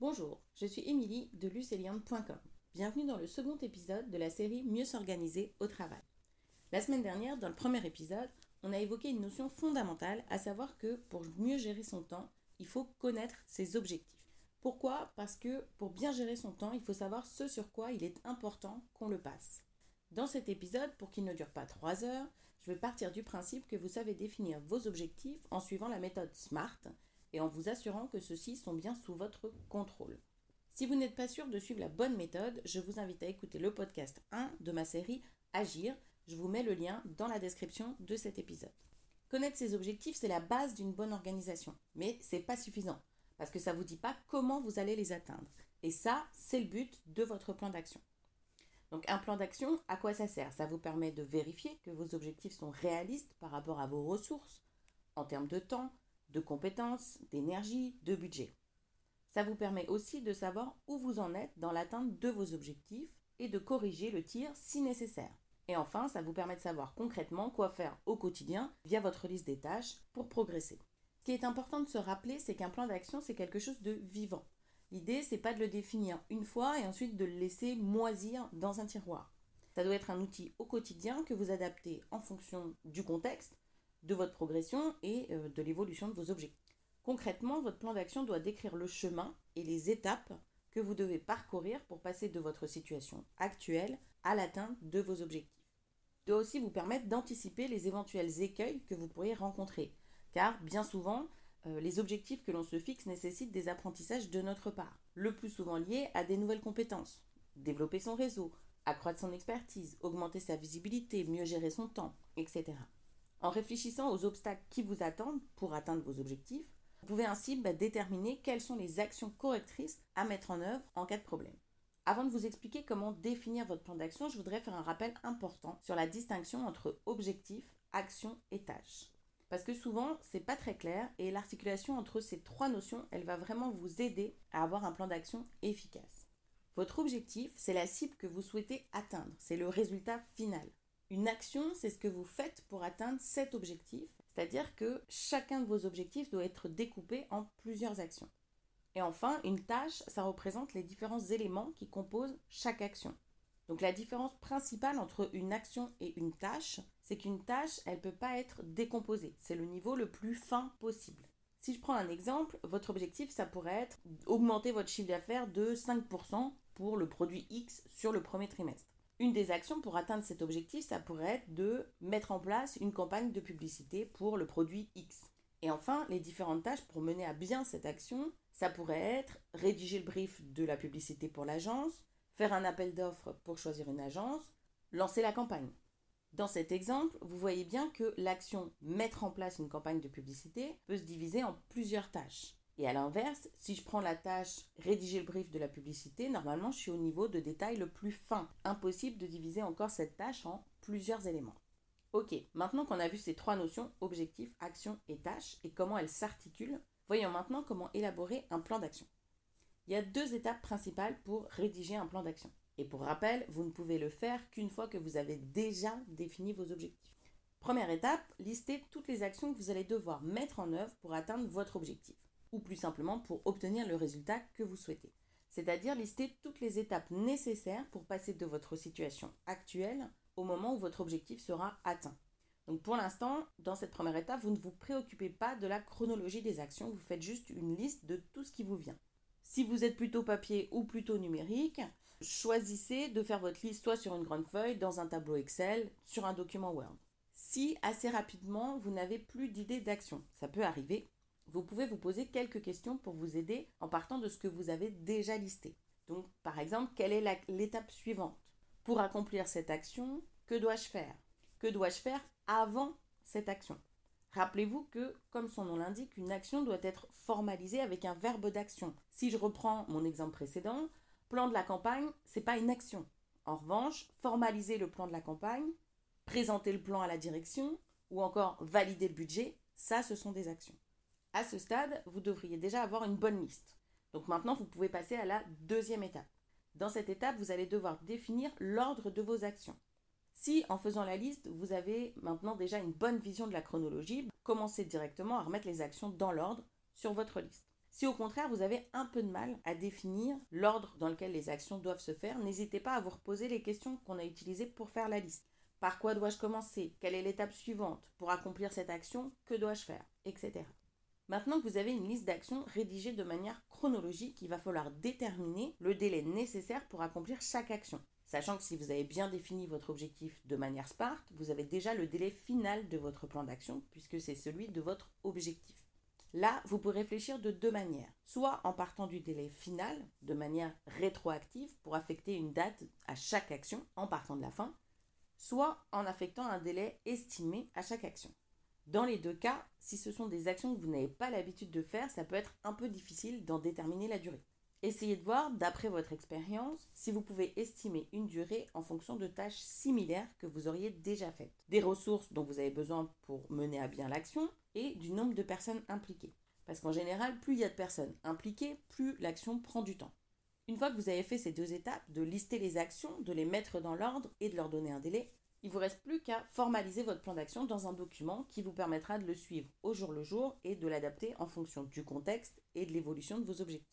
Bonjour, je suis Émilie de luceliande.com. Bienvenue dans le second épisode de la série Mieux s'organiser au travail. La semaine dernière, dans le premier épisode, on a évoqué une notion fondamentale, à savoir que pour mieux gérer son temps, il faut connaître ses objectifs. Pourquoi? Parce que pour bien gérer son temps, il faut savoir ce sur quoi il est important qu'on le passe. Dans cet épisode, pour qu'il ne dure pas 3 heures, je vais partir du principe que vous savez définir vos objectifs en suivant la méthode SMART et en vous assurant que ceux-ci sont bien sous votre contrôle. Si vous n'êtes pas sûr de suivre la bonne méthode, je vous invite à écouter le podcast 1 de ma série Agir. Je vous mets le lien dans la description de cet épisode. Connaître ses objectifs, c'est la base d'une bonne organisation, mais c'est pas suffisant parce que ça ne vous dit pas comment vous allez les atteindre. Et ça, c'est le but de votre plan d'action. Donc un plan d'action, à quoi ça sert? Ça vous permet de vérifier que vos objectifs sont réalistes par rapport à vos ressources en termes de temps, de compétences, d'énergie, de budget. Ça vous permet aussi de savoir où vous en êtes dans l'atteinte de vos objectifs et de corriger le tir si nécessaire. Et enfin, ça vous permet de savoir concrètement quoi faire au quotidien via votre liste des tâches pour progresser. Ce qui est important de se rappeler, c'est qu'un plan d'action, c'est quelque chose de vivant. L'idée, c'est pas de le définir une fois et ensuite de le laisser moisir dans un tiroir. Ça doit être un outil au quotidien que vous adaptez en fonction du contexte de votre progression et euh, de l'évolution de vos objectifs. Concrètement, votre plan d'action doit décrire le chemin et les étapes que vous devez parcourir pour passer de votre situation actuelle à l'atteinte de vos objectifs. Il doit aussi vous permettre d'anticiper les éventuels écueils que vous pourriez rencontrer, car bien souvent, euh, les objectifs que l'on se fixe nécessitent des apprentissages de notre part, le plus souvent liés à des nouvelles compétences, développer son réseau, accroître son expertise, augmenter sa visibilité, mieux gérer son temps, etc. En réfléchissant aux obstacles qui vous attendent pour atteindre vos objectifs, vous pouvez ainsi bah, déterminer quelles sont les actions correctrices à mettre en œuvre en cas de problème. Avant de vous expliquer comment définir votre plan d'action, je voudrais faire un rappel important sur la distinction entre objectif, action et tâche. Parce que souvent, c'est pas très clair et l'articulation entre ces trois notions, elle va vraiment vous aider à avoir un plan d'action efficace. Votre objectif, c'est la cible que vous souhaitez atteindre, c'est le résultat final. Une action, c'est ce que vous faites pour atteindre cet objectif, c'est-à-dire que chacun de vos objectifs doit être découpé en plusieurs actions. Et enfin, une tâche, ça représente les différents éléments qui composent chaque action. Donc la différence principale entre une action et une tâche, c'est qu'une tâche, elle ne peut pas être décomposée. C'est le niveau le plus fin possible. Si je prends un exemple, votre objectif, ça pourrait être augmenter votre chiffre d'affaires de 5% pour le produit X sur le premier trimestre. Une des actions pour atteindre cet objectif, ça pourrait être de mettre en place une campagne de publicité pour le produit X. Et enfin, les différentes tâches pour mener à bien cette action, ça pourrait être rédiger le brief de la publicité pour l'agence, faire un appel d'offres pour choisir une agence, lancer la campagne. Dans cet exemple, vous voyez bien que l'action mettre en place une campagne de publicité peut se diviser en plusieurs tâches. Et à l'inverse, si je prends la tâche rédiger le brief de la publicité, normalement je suis au niveau de détail le plus fin. Impossible de diviser encore cette tâche en plusieurs éléments. Ok, maintenant qu'on a vu ces trois notions, objectif, action et tâche, et comment elles s'articulent, voyons maintenant comment élaborer un plan d'action. Il y a deux étapes principales pour rédiger un plan d'action. Et pour rappel, vous ne pouvez le faire qu'une fois que vous avez déjà défini vos objectifs. Première étape, listez toutes les actions que vous allez devoir mettre en œuvre pour atteindre votre objectif ou plus simplement pour obtenir le résultat que vous souhaitez. C'est-à-dire lister toutes les étapes nécessaires pour passer de votre situation actuelle au moment où votre objectif sera atteint. Donc pour l'instant, dans cette première étape, vous ne vous préoccupez pas de la chronologie des actions, vous faites juste une liste de tout ce qui vous vient. Si vous êtes plutôt papier ou plutôt numérique, choisissez de faire votre liste soit sur une grande feuille, dans un tableau Excel, sur un document Word. Si assez rapidement vous n'avez plus d'idées d'action, ça peut arriver, vous pouvez vous poser quelques questions pour vous aider en partant de ce que vous avez déjà listé. Donc, par exemple, quelle est l'étape suivante? Pour accomplir cette action, que dois-je faire? Que dois-je faire avant cette action? Rappelez-vous que, comme son nom l'indique, une action doit être formalisée avec un verbe d'action. Si je reprends mon exemple précédent, plan de la campagne, c'est pas une action. En revanche, formaliser le plan de la campagne, présenter le plan à la direction ou encore valider le budget, ça ce sont des actions. À ce stade, vous devriez déjà avoir une bonne liste. Donc maintenant, vous pouvez passer à la deuxième étape. Dans cette étape, vous allez devoir définir l'ordre de vos actions. Si en faisant la liste, vous avez maintenant déjà une bonne vision de la chronologie, commencez directement à remettre les actions dans l'ordre sur votre liste. Si au contraire vous avez un peu de mal à définir l'ordre dans lequel les actions doivent se faire, n'hésitez pas à vous reposer les questions qu'on a utilisées pour faire la liste. Par quoi dois-je commencer? Quelle est l'étape suivante? Pour accomplir cette action, que dois-je faire? Etc. Maintenant que vous avez une liste d'actions rédigée de manière chronologique, il va falloir déterminer le délai nécessaire pour accomplir chaque action. Sachant que si vous avez bien défini votre objectif de manière Sparte, vous avez déjà le délai final de votre plan d'action, puisque c'est celui de votre objectif. Là, vous pouvez réfléchir de deux manières. Soit en partant du délai final, de manière rétroactive, pour affecter une date à chaque action, en partant de la fin, soit en affectant un délai estimé à chaque action. Dans les deux cas, si ce sont des actions que vous n'avez pas l'habitude de faire, ça peut être un peu difficile d'en déterminer la durée. Essayez de voir, d'après votre expérience, si vous pouvez estimer une durée en fonction de tâches similaires que vous auriez déjà faites, des ressources dont vous avez besoin pour mener à bien l'action et du nombre de personnes impliquées. Parce qu'en général, plus il y a de personnes impliquées, plus l'action prend du temps. Une fois que vous avez fait ces deux étapes, de lister les actions, de les mettre dans l'ordre et de leur donner un délai, il vous reste plus qu'à formaliser votre plan d'action dans un document qui vous permettra de le suivre au jour le jour et de l'adapter en fonction du contexte et de l'évolution de vos objectifs.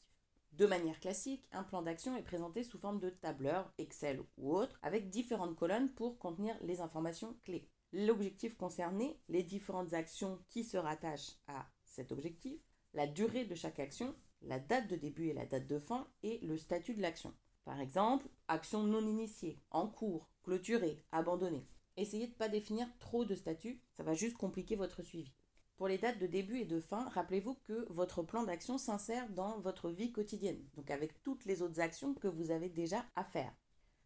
De manière classique, un plan d'action est présenté sous forme de tableur, Excel ou autre, avec différentes colonnes pour contenir les informations clés. L'objectif concerné, les différentes actions qui se rattachent à cet objectif, la durée de chaque action, la date de début et la date de fin et le statut de l'action. Par exemple, action non initiée, en cours, clôturée, abandonnée. Essayez de ne pas définir trop de statuts, ça va juste compliquer votre suivi. Pour les dates de début et de fin, rappelez-vous que votre plan d'action s'insère dans votre vie quotidienne, donc avec toutes les autres actions que vous avez déjà à faire.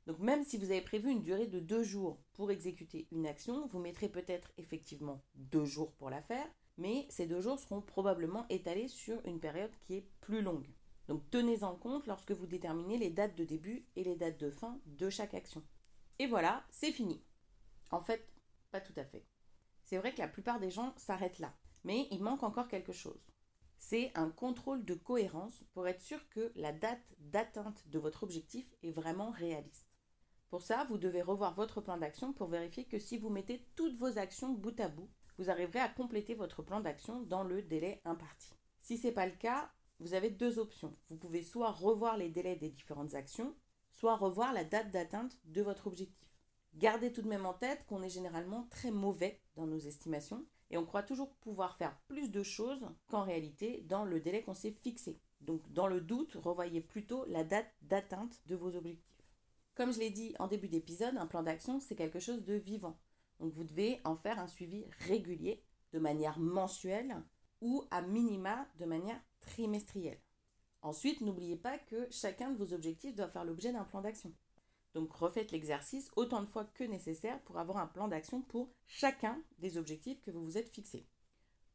Donc même si vous avez prévu une durée de deux jours pour exécuter une action, vous mettrez peut-être effectivement deux jours pour la faire, mais ces deux jours seront probablement étalés sur une période qui est plus longue. Donc tenez-en compte lorsque vous déterminez les dates de début et les dates de fin de chaque action. Et voilà, c'est fini. En fait, pas tout à fait. C'est vrai que la plupart des gens s'arrêtent là. Mais il manque encore quelque chose. C'est un contrôle de cohérence pour être sûr que la date d'atteinte de votre objectif est vraiment réaliste. Pour ça, vous devez revoir votre plan d'action pour vérifier que si vous mettez toutes vos actions bout à bout, vous arriverez à compléter votre plan d'action dans le délai imparti. Si ce n'est pas le cas, vous avez deux options. Vous pouvez soit revoir les délais des différentes actions, soit revoir la date d'atteinte de votre objectif. Gardez tout de même en tête qu'on est généralement très mauvais dans nos estimations et on croit toujours pouvoir faire plus de choses qu'en réalité dans le délai qu'on s'est fixé. Donc dans le doute, revoyez plutôt la date d'atteinte de vos objectifs. Comme je l'ai dit en début d'épisode, un plan d'action, c'est quelque chose de vivant. Donc vous devez en faire un suivi régulier, de manière mensuelle ou à minima de manière trimestrielle. Ensuite, n'oubliez pas que chacun de vos objectifs doit faire l'objet d'un plan d'action. Donc refaites l'exercice autant de fois que nécessaire pour avoir un plan d'action pour chacun des objectifs que vous vous êtes fixés.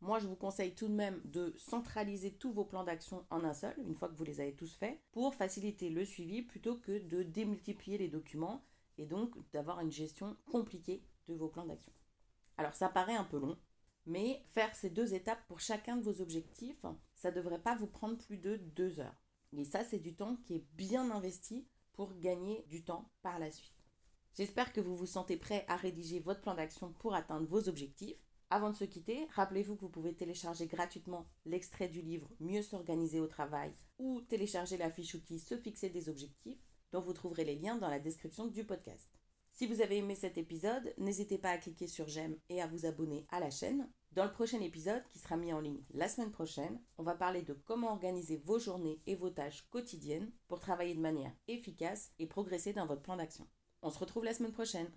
Moi, je vous conseille tout de même de centraliser tous vos plans d'action en un seul, une fois que vous les avez tous faits, pour faciliter le suivi plutôt que de démultiplier les documents et donc d'avoir une gestion compliquée de vos plans d'action. Alors ça paraît un peu long, mais faire ces deux étapes pour chacun de vos objectifs, ça ne devrait pas vous prendre plus de deux heures. Et ça, c'est du temps qui est bien investi pour gagner du temps par la suite. J'espère que vous vous sentez prêt à rédiger votre plan d'action pour atteindre vos objectifs. Avant de se quitter, rappelez-vous que vous pouvez télécharger gratuitement l'extrait du livre Mieux s'organiser au travail ou télécharger la fiche outil Se fixer des objectifs dont vous trouverez les liens dans la description du podcast. Si vous avez aimé cet épisode, n'hésitez pas à cliquer sur j'aime et à vous abonner à la chaîne. Dans le prochain épisode, qui sera mis en ligne la semaine prochaine, on va parler de comment organiser vos journées et vos tâches quotidiennes pour travailler de manière efficace et progresser dans votre plan d'action. On se retrouve la semaine prochaine.